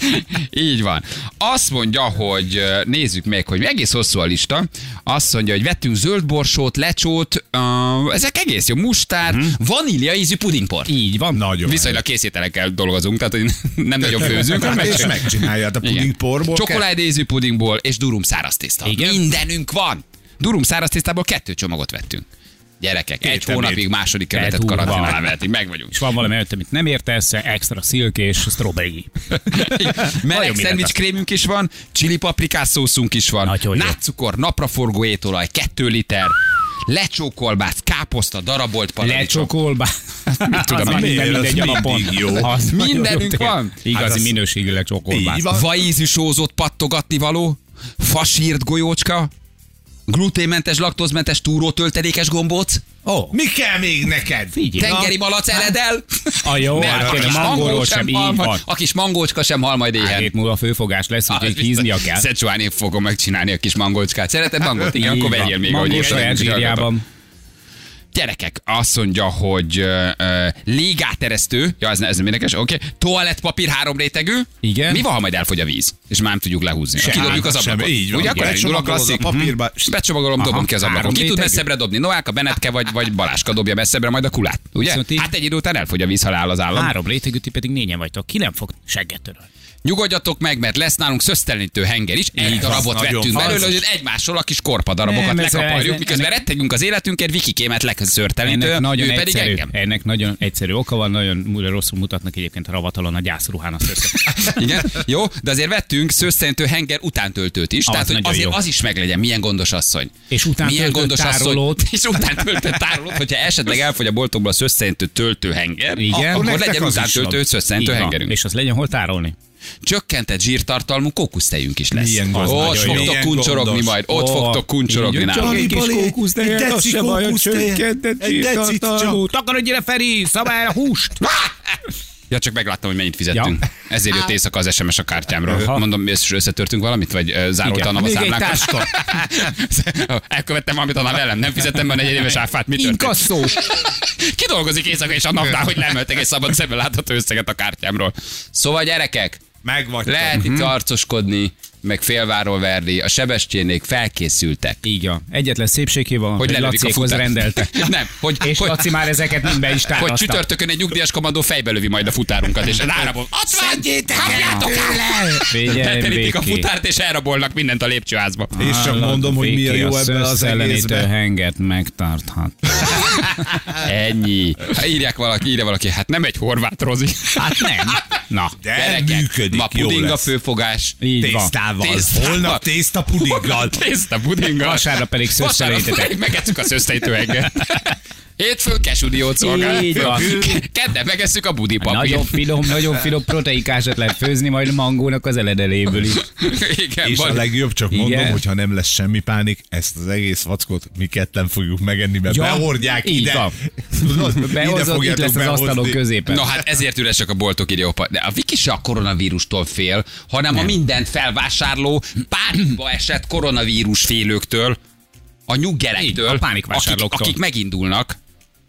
*laughs* Így van. Azt mondja, hogy nézzük meg, hogy egész hosszú a lista. Azt mondja, hogy vettünk zöld borsót, lecsót, uh, ezek egész jó, mustár, Mhm. vanília ízű pudingport. Így van. Nagyon. Viszonylag készételekkel dolgozunk, tehát hogy *laughs* nem nagyon főzünk. Hát, és meg- megcsinálja a pudingporból. Csokoládézű pudingból és durum száraz tészta. Igen? Mindenünk van. Durum száraz tésztából kettő csomagot vettünk. Gyerekek, egy Értem, hónapig második kerületet Egy karantén alá vehetik, meg vagyunk. És van valami olyat, amit nem értesz, extra szilkés, strawberry. *laughs* Meleg szendvics krémünk is van, chili paprikás szószunk is van, nátszukor, napraforgó étolaj, 2 liter, lecsókolbász, káposzta, darabolt paradicsom. Lecsokolba. *laughs* Mit tudom, az minden Az mindegy alapon. mindig jó. Az Mindenünk van. Igazi Hát az- minőségű van. Vajízű sózott pattogatni való, fasírt golyócska, gluténmentes, laktózmentes túrótöltelékes gombóc, Ó, Mi kell még neked? figyelj. tengeri malac eredel. A jó, Nem, hát a kis mangóról mangó sem így hal majd, van. a kis mangócska sem hal majd Hét éhen. múlva főfogás lesz, úgyhogy híznia kell. Szecsuáni fogom megcsinálni a kis mangócskát. Szereted mangót? Igen, akkor vegyél még, ahogy. Gyerekek, azt mondja, hogy uh, uh, légáteresztő, ja, ez, ez nem érdekes, oké, okay. toalettpapír három rétegű. Igen. Mi van, ha majd elfogy a víz, és már nem tudjuk lehúzni? Sem. Kidobjuk az Sem. ablakot. Így van. Ugye, akkor Igen. elindul a Becsomagolod klasszik. a papírba. Mhm. Becsomagolom, dobom ki az ablakon. három Ki tud rétegű. messzebbre dobni? Noáka, Benetke vagy, vagy Baláska dobja messzebbre majd a kulát. Ugye? Viszont így- Hát egy idő után elfogy a víz, ha leáll az állam. Három rétegű, ti pedig négyen vagytok. Ki nem fog segget törölni? Nyugodjatok meg, mert lesz nálunk szösztelenítő henger is. Egy Így darabot nagyon vettünk belőle, hogy egymásról a kis korpa darabokat Nem, lekaparjuk, ez- miközben ennek- rettegünk az életünkért, Vikikémet leközörtelenítő, nagyon, ő pedig egyszerű, engem. ennek nagyon egyszerű oka van, nagyon rosszul mutatnak egyébként a ravatalon a gyászruhán össze. *laughs* Igen, jó, de azért vettünk szőszentő henger utántöltőt is, Az tehát hogy azért jó. az is meglegyen, milyen gondos asszony. És milyen utántöltött tárolót. *laughs* és utántöltött tárolót, hogyha esetleg elfogy a boltokból a szőszentő töltőhenger, Igen. akkor legyen az utántöltő van. hengerünk. És az legyen hol tárolni. Csökkentett zsírtartalmú kókusztejünk is lesz. Milyen Ott gondos. fogtok kuncsorogni majd, ott Ó, fogtok kuncsorogni nálunk. csak egy kis kókusztejet, egy deci kókusztejet, egy zsírtartalmú. csak. Takarodj ide, Feri, szabály a húst! Ja, csak megláttam, hogy mennyit fizettünk. Ja. Ezért jött éjszaka az SMS a kártyámról. Aha. Mondom, mi összetörtünk valamit, vagy ö, zároltam a egy számlánkat? *laughs* Elkövettem valamit a velem, nem fizettem be a negyedéves áfát, mi történt? Inkasszó! *laughs* Ki dolgozik éjszaka és a napnál, hogy lemeltek egy szabad szemmel látható összeget a kártyámról. Szóval gyerekek, Meg vagy. lehet Mhm. itt arcoskodni, meg félváról verni, a Sebestyénék felkészültek. Így van. Egyetlen szépségé van, Hogy hogy a Laciékhoz futárt. rendelte. *laughs* Nem, hogy, És hogy, Laci már ezeket mind be is *laughs* hogy tárolta. csütörtökön egy nyugdíjas kommandó fejbe lövi majd a futárunkat, és rárabol. Ott van! Kapjátok el! Beterítik a futárt, és elrabolnak mindent a lépcsőházba. És csak mondom, hogy mi a jó ebben az egészben. henget megtarthat. *laughs* Ennyi. Ha írják valaki, írja valaki, hát nem egy horvát rozi. Hát nem. Na, De Gyerekek, működik, ma puding a főfogás. így. Tésztával. Tésztával. Holnap tészta pudinggal. Tészta pudinggal. Vasárnap pedig Vasárnap pedig megesszük a szöszteítőhenget. *laughs* Hétfőn kesudiót szolgál. Így van. Kedden megesszük a budi papírt. Nagyon finom, nagyon finom proteikásat lehet főzni majd a mangónak az eledeléből is. Igen, És a van. legjobb, csak mondom, Igen. hogyha nem lesz semmi pánik, ezt az egész vackot mi ketten fogjuk megenni, mert Ja, behordják így ide. van. Ide Behozott, itt lesz az asztalon behozni. középen. Na hát ezért üresek a boltok idiopa. De a Viki se a koronavírustól fél, hanem a mindent felvásárló, pánikba esett koronavírus félőktől, a nyuggyerektől, Így, a akik, akik megindulnak,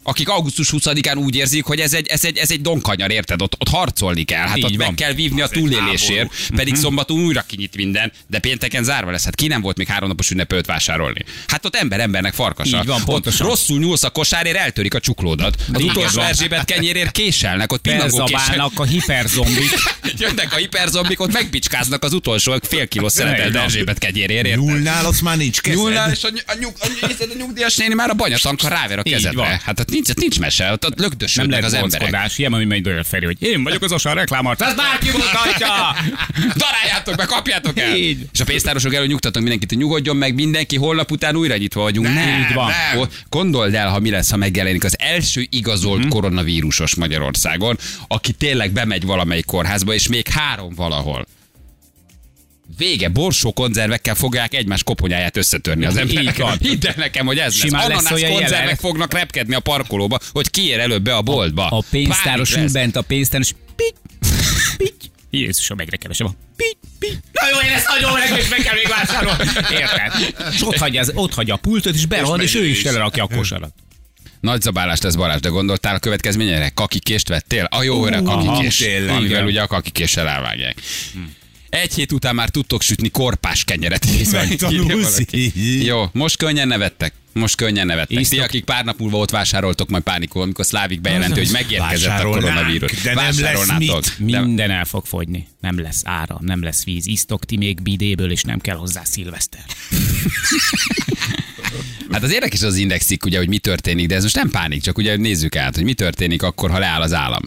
akik augusztus 20-án úgy érzik, hogy ez egy, ez egy, ez egy donkanyar, érted? Ott, ott harcolni kell. Hát Így ott meg kell vívni a Az egy túlélésért, pedig szombaton újra kinyit minden, de pénteken zárva lesz. Hát ki nem volt még három napos ünnepőt vásárolni? Hát ott ember embernek farkasa. Így van, ott pontosan. rosszul nyúlsz a kosárért, eltörik a csuklódat. Az Igen, utolsó. Erzsébet kenyérért késelnek, ott. Belzabálnak a hiperzombik. *laughs* Jönnek a hiperzombik, ott megbicskáznak az utolsó fél kiló szeretelt. Erzsébet kenyérért. érted? Nullnál azt már nincs kezed. Nyúlnál, és a, ny- a, nyug, a, nyug, a nyugdíjas néni már a banyatanka ráver a kezedbe. Hát ott nincs, nincs mese, ott, ott Nem lögdösödnek lehet az emberek. Ilyen, ami megy Feri, hogy én vagyok az osar reklámart. Ez bárki mutatja! *laughs* Daráljátok be, kapjátok el! Így. És a pénztárosok elő nyugtatunk mindenkit, hogy nyugodjon meg mindenki, holnap után újra nyitva vagyunk. Nem, így van. Nem. Gondold el, ha mi lesz, ha megjelenik az első igazolt Mhm. koronavírusos Magyarországon, aki tényleg bemegy valamelyik kórházba, és még három valahol. Vége, borsó konzervekkel fogják egymás koponyáját összetörni az emberek. *laughs* Hidd el nekem, hogy ez Simán lesz. Ananász konzervek jelenet. fognak repkedni a parkolóba, hogy ki ér előbb be a boltba. A pénztáros ül lesz. bent, a pénztáros pitty, pitty. Jézusom, egyre kevesebb a pitty. Na jó, én ezt nagyon meg, és meg kell még vásárolni. Érted? És ott hagyja, az- ott hagyja a pultot, és berohad, és ő is telerakja a kosarat. Nagy zabálás lesz Balázs, de gondoltál a következményére? Kakikést vettél? A jó öreg kakikés. Amivel ugye a kakikéssel elvágják. Egy hét után már tudtok sütni korpás kenyeret. Jó, most könnyen nevettek. Most könnyen nevettek. Ti, Isztok. akik pár nap múlva ott vásároltok majd pánikol, amikor Szlávik bejelenti, hogy megérkezett a koronavírus. de nem lesz mit. De- Minden el fog fogyni. Nem lesz ára, nem lesz víz. Isztok ti még bidéből, és nem kell hozzá szilveszter. *laughs* Hát az érdekes az indexik, ugye, hogy mi történik, de ez most nem pánik, csak ugye nézzük át, hogy mi történik akkor, ha leáll az állam.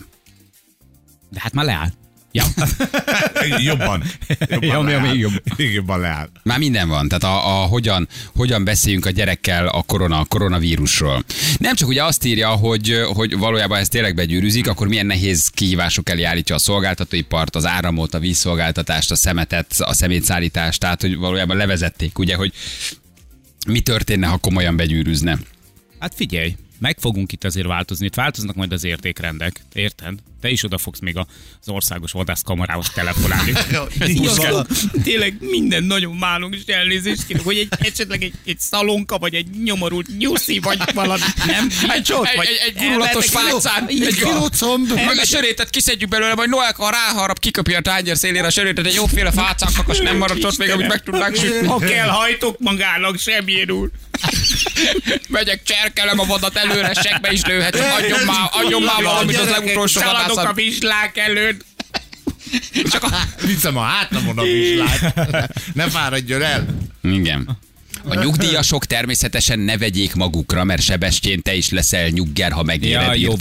De hát már leáll. Ja. *laughs* Jobban. Jobban Ja, leáll. még jobb? Jobban leáll. Már minden van, tehát a, a hogyan, hogyan beszéljünk a gyerekkel a, korona, a koronavírusról. Nem csak ugye azt írja, hogy, hogy valójában ez tényleg begyűrűzik, akkor milyen nehéz kihívások elé állítja a szolgáltatóipart, az áramot, a vízszolgáltatást, a szemetet, a szemétszállítást, tehát hogy valójában levezették, ugye, hogy mi történne, ha komolyan begyűrűzne. Hát figyelj, meg fogunk itt azért változni. Itt változnak majd az értékrendek. Érted? Te is oda fogsz még az országos vadászkamarához telefonálni. *laughs* Tényleg minden nagyon málunk, és elnézést kérek, hogy egy, esetleg egy, egy szalonka, vagy egy nyomorult nyuszi, vagy valami. Nem? Egy egy, vagy egy, egy gurulatos fácán, egy kilócomb. Meg a sörétet kiszedjük belőle, majd Noelka ráharap, kiköpi a tányér szélére a sörétet, egy jóféle fácán kakas nem maradt ott még, amit meg tudnánk sütni. Ha kell, hajtok magának, semmilyen úr. Megyek, cserkelem a vadat előre, segbe is lőhet, csak adjon már, adjon már valamit az legutolsó Szaladok a vizslák előtt. Csak a... Viszem a hátamon a vizslát. *laughs* Ne fáradjon el. Igen. A nyugdíjasok természetesen ne vegyék magukra, mert Sebestyén te is leszel nyugger, ha megéred Ja.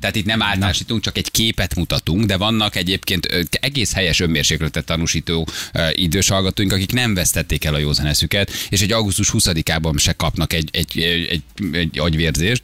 Tehát itt nem általánosítunk, csak egy képet mutatunk, de vannak egyébként egész helyes önmérsékletet tanúsító idős hallgatóink, akik nem vesztették el a józan eszüket, és egy augusztus 20-ában se kapnak egy, egy, egy, egy, egy agyvérzést.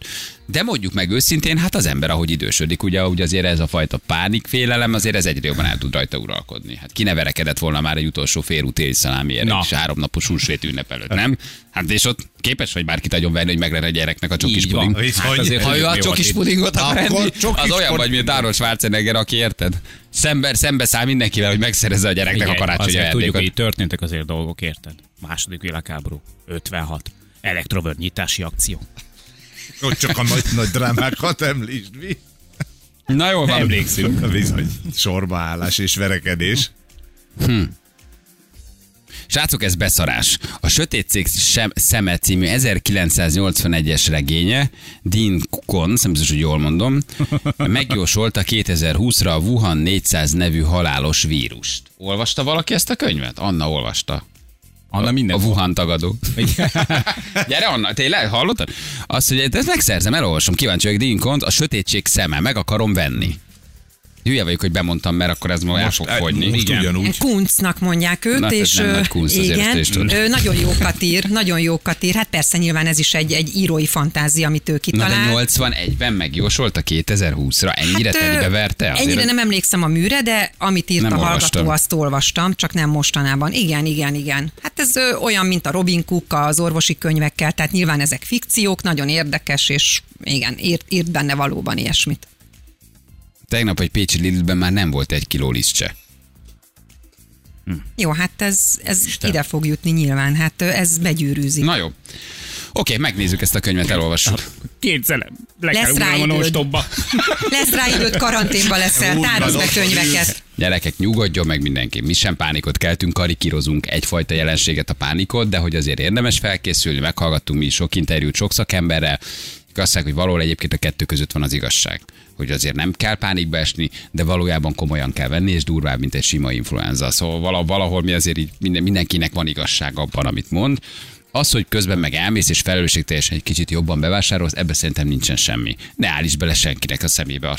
De mondjuk meg őszintén, hát az ember, ahogy idősödik, ugye, ugye azért ez a fajta pánikfélelem, azért ez egyre jobban el tud rajta uralkodni. Hát ki ne verekedett volna már egy utolsó félútéli szalámiért Na. és háromnapos húsvét ünnep előtt, nem? Hát és ott képes vagy bárkit agyon venni, hogy meglen a gyereknek a csokis puding. Hát azért, Ha ő a csokis pudingot akar enni, az olyan vagy, mint Arnold Schwarzenegger, aki érted? Szembe, szembe száll mindenkivel, hogy megszerezze a gyereknek Figyelj, a karácsonyi azért tudjuk, hogy ajándékot. történtek azért dolgok, érted? Második világháború, 56. Elektrovör nyitási akció. Ott csak a nagy, nagy drámákat említsd, mi? Na jó van. Emlékszünk. Bizony. Sorbaállás és verekedés. Srácok, ez beszarás. A Sötét Cég sem, Szeme című 1981-es regénye, Dean Kukon, nem biztos, hogy jól mondom, megjósolta 2020-ra a Wuhan 400 nevű halálos vírust. Olvasta valaki ezt a könyvet? Anna olvasta. Anna A minden. Wuhan tagadó. *laughs* Gyere, Anna, tényleg hallottad? Azt, hogy ezt megszerzem, elolvasom, kíváncsi vagyok, Dean Kont, a sötétség szeme, meg akarom venni. Hülye vagyok, hogy bemondtam, mert akkor ez ma el fog fogyni. Most ugyanúgy. Kuncnak mondják őt, Na, ez és nem nagy kunc, igen, ö, nagyon jókat ír, nagyon jókat ír. Hát persze nyilván ez is egy, egy írói fantázia, amit ő Na kitalált. de 81-ben megjósolta 2020-ra, ennyire hát, telibe verte? Azért Ennyire nem emlékszem a műre, de amit írt Nem a hallgató, olvastam. azt olvastam, csak nem mostanában. Igen, igen, igen. Hát ez ö, olyan, mint a Robin Cook az orvosi könyvekkel, tehát nyilván ezek fikciók, nagyon érdekes, és igen, írt, írt benne valóban ilyesmit. Tegnap egy Pécsi Lidlben már nem volt egy kiló lisztse. Jó, hát ez, ez ide fog jutni nyilván, hát ez begyűrűzik. Na jó. Oké, megnézzük ezt a könyvet, elolvassuk. Kétszer le kell Lesz rá ugranom a időd. nostobba. *laughs* Lesz rá időt, karanténba leszel, tározd be könyveket. Gyerekek, nyugodjon meg mindenki. Mi sem pánikot keltünk, karikírozunk egyfajta jelenséget a pánikot, de hogy azért érdemes felkészülni, meghallgattunk mi sok interjút sok szakemberrel, akik azt mondják, hogy valahol egyébként a kettő között van az igazság. Hogy azért nem kell pánikba esni, de valójában komolyan kell venni, és durvább, mint egy sima influenza. Szóval vala- valahol mi azért így minden, mindenkinek van igazság abban, amit mond. Az, hogy közben meg elmész és felelősségteljesen egy kicsit jobban bevásárolsz, ebbe szerintem nincsen semmi. Ne állíts bele senkinek a szemébe a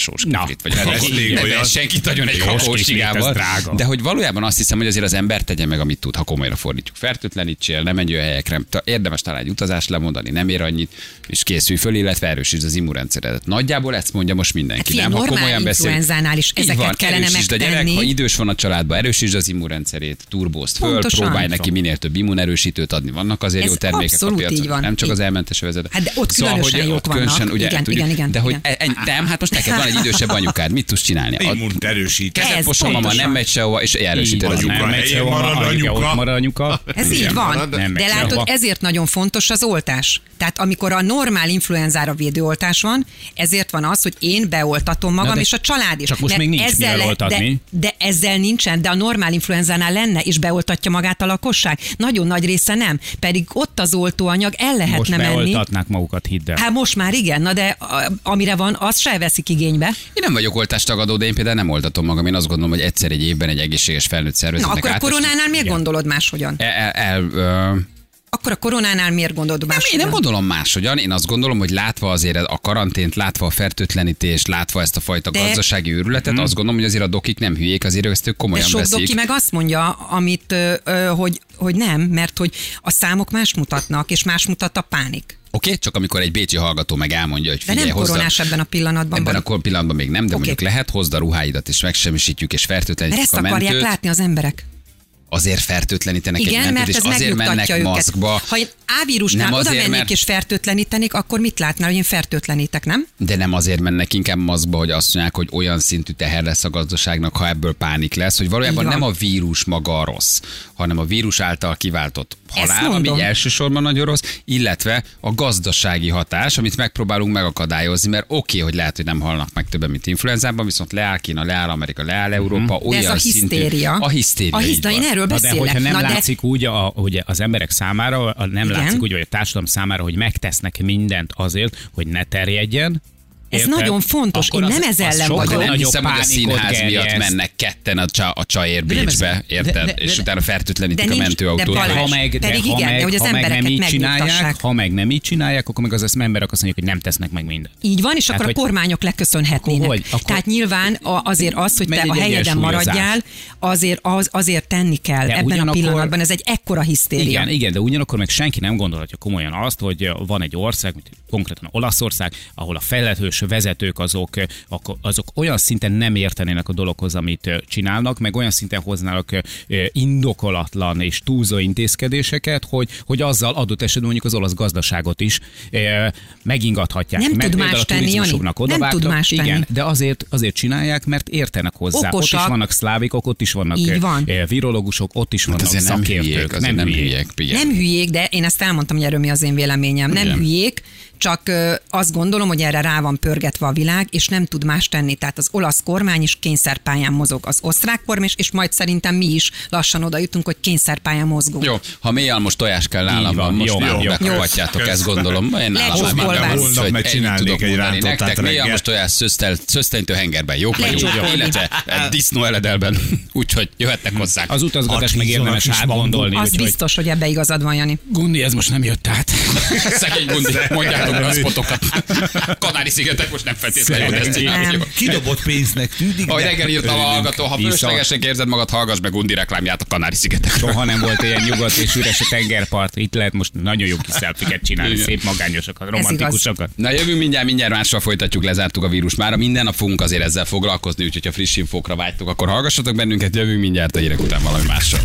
vagy ez kakaó- még ne senkit nagyon egy kiflit, drága. De hogy valójában azt hiszem, hogy azért az ember tegye meg, amit tud, ha komolyra fordítjuk. Fertőtlenítsél, nem menj olyan helyekre, érdemes talán egy utazást lemondani, nem ér annyit, és készülj föl, illetve erősítsd az immunrendszeredet. Nagyjából ezt mondja most mindenki. Hát nem, ha komolyan beszél. is ezeket van, kellene a gyerek, ha idős van a családban, erősítsd az immunrendszerét, turbózd föl, próbálj neki minél több immunerősítőt adni. Vannak azért Ez jó termékek a abszolút piacon, így van. nem csak az elmentes övezet. Hát de ott különösen hogy jók ott különösen, vannak. ugye, Igen, tudjuk, igen, igen, De hogy igen. e- e- nem, hát most neked van egy idősebb anyukád, mit tudsz csinálni? Immunt erősít. Mosom, mama nem megy sehova, és erősíted az marad anyuka. Ez így van. De látod, ezért nagyon fontos az oltás. Tehát amikor a normál influenzára védőoltás van, ezért van az, hogy én beoltatom magam, és a család is. csak most még nincs oltatni. De, de ezzel nincsen, de a normál influenzánál lenne, és beoltatja magát a lakosság. Nagyon nagy része nem. Pedig ott az oltóanyag, el Most lehetne menni. beoltatnák magukat, hidd el. Hát most már igen, na de a, amire van, azt se veszik igénybe. Én nem vagyok oltástagadó, de én például nem oltatom magam. Én azt gondolom, hogy egyszer egy évben egy egészséges felnőtt Na, szervezetnek akkor a koronánál miért gondolod máshogyan? El, el, el, ö, Akkor a koronánál miért gondolod nem, máshogyan? én nem gondolom máshogyan. Én azt gondolom, hogy látva azért a karantént, látva a fertőtlenítést, látva ezt a fajta De- gazdasági őrületet, azt gondolom, hogy azért a dokik nem hülyék, azért ezt ők De komolyan sok veszik. doki meg azt mondja, amit, ö, ö, hogy, hogy nem, mert hogy a számok más mutatnak, és más mutat a pánik. Oké, okay? csak amikor egy bécsi hallgató meg elmondja, hogy De figyelj, nem hozd a- koronás ebben a pillanatban. Ebben a van. kor pillanatban még nem, de Oké. mondjuk lehet, hozd a ruháidat, és megsemmisítjük, és Mert fertőtlenítjük ezt a akarják mentőt. látni az emberek. Azért fertőtlenítenek egy Igen, mentőt, mert és azért mennek őket. maszkba. Ha én A-vírusnál Nem oda azért, mennék mert- és fertőtlenítenék, akkor mit látnál, hogy én fertőtlenítek, nem? De nem azért mennek inkább maszkba, hogy azt mondják, hogy olyan szintű teher lesz a gazdaságnak, ha ebből pánik lesz, hogy valójában nem a vírus maga a rossz, hanem a vírus által kiváltott halál, ami elsősorban nagyon rossz, illetve a gazdasági hatás, amit megpróbálunk megakadályozni, mert oké, hogy lehet, hogy nem halnak meg többen, mint influenzában, viszont leáll Kína, leáll Amerika, leáll Európa, Mhm. De olyan ez a hisztéria. Szintű, a hisztéria. A hisztéria, én erről Na de beszélek. hogyha nem Na de- látszik úgy a, hogy az emberek számára, a, nem Igen. látszik úgy, hogy a társadalom számára, hogy megtesznek mindent azért, hogy ne terjedjen, Ez nagyon fontos. Én nem ez ellen vagyok. Nem nagyobb hiszem, hogy a színház miatt mennek ketten a, csa, a De nem ez- Bécsbe, de- érted? de- de- és utána fertőtlenítik de a mentőautót. de ha meg, de, Pedig ha igen, meg, de hogy az ha meg nem így csinálják, ha meg nem így csinálják, akkor meg az, az emberek azt mondják, hogy nem tesznek meg mindent. Így van, és akkor a kormányok leköszönhetnének. Akkor hogy? Akkor- Tehát nyilván azért az, hogy te a helyeden maradjál, azért, az, azért tenni kell. De Ebben a pillanatban ez egy ekkora hisztéria. Igen, igen, de ugyanakkor meg senki nem gondolhatja komolyan azt, hogy van egy ország, mint konkrétan Olaszország, ahol a fejlesztős vezetők azok, azok olyan szinten nem értenének a dologhoz, amit csinálnak, meg olyan szinten hoznának indokolatlan és túlzó intézkedéseket, hogy, hogy azzal adott esetben mondjuk az olasz gazdaságot is megingathatják. Nem meg tud más tenni, Jani. Nem tud más tenni. Igen, de azért, azért csinálják, mert értenek hozzá. Ott Okosak. is vannak szlávikok, ott is vannak Így van. virológusok, ott is vannak azért nem szakértők. hülyék, azért nem hülyék. Nem hülyék, de én ezt elmondtam, hogy erről mi az én véleményem. Nem Igen. hülyék, csak azt gondolom, hogy erre rá van pörgetve a világ, és nem tud más tenni. Tehát az olasz kormány is kényszerpályán mozog, az osztrák kormány is, és majd szerintem mi is lassan oda jutunk, hogy kényszerpályán mozgunk. Jó, ha mély almos tojás kell nálam, van, most jó, már jó. Jó. ezt gondolom. Én nálam már Holnap hogy meg ennyit csinálnék tudok egy rántottát Nektek mély almos tojás szöztel, szöztenytő hengerben, jó illetve disznó eledelben, *laughs* úgyhogy jöhettek hozzánk. Az utazgatás meg érdemes átgondolni. Az biztos, hogy ebbe igazad van, Jani. Gundi, ez most nem jött át. *laughs* Szegény gundi, mondjátok le a spotokat. Kanári-szigetek most nem feltétlenül Nem. desztináció. Kidobott pénznek tűnik. Ahogy reggel írtam a hallgató, ha fölöslegesnek érzed magad, hallgass meg Gundi reklámját a Kanári-szigetekről. Soha nem volt ilyen nyugodt és üres a tengerpart. Itt lehet most nagyon jó kis szelfiket csinálni, szép magányosokat, igaz. romantikusokat. Na jövünk mindjárt, mindjárt mással folytatjuk, lezártuk a vírus már. Minden nap fogunk azért ezzel foglalkozni, úgyhogy ha friss infókra vágytok, akkor hallgassatok bennünket, jövünk mindjárt a hírek után valami mással.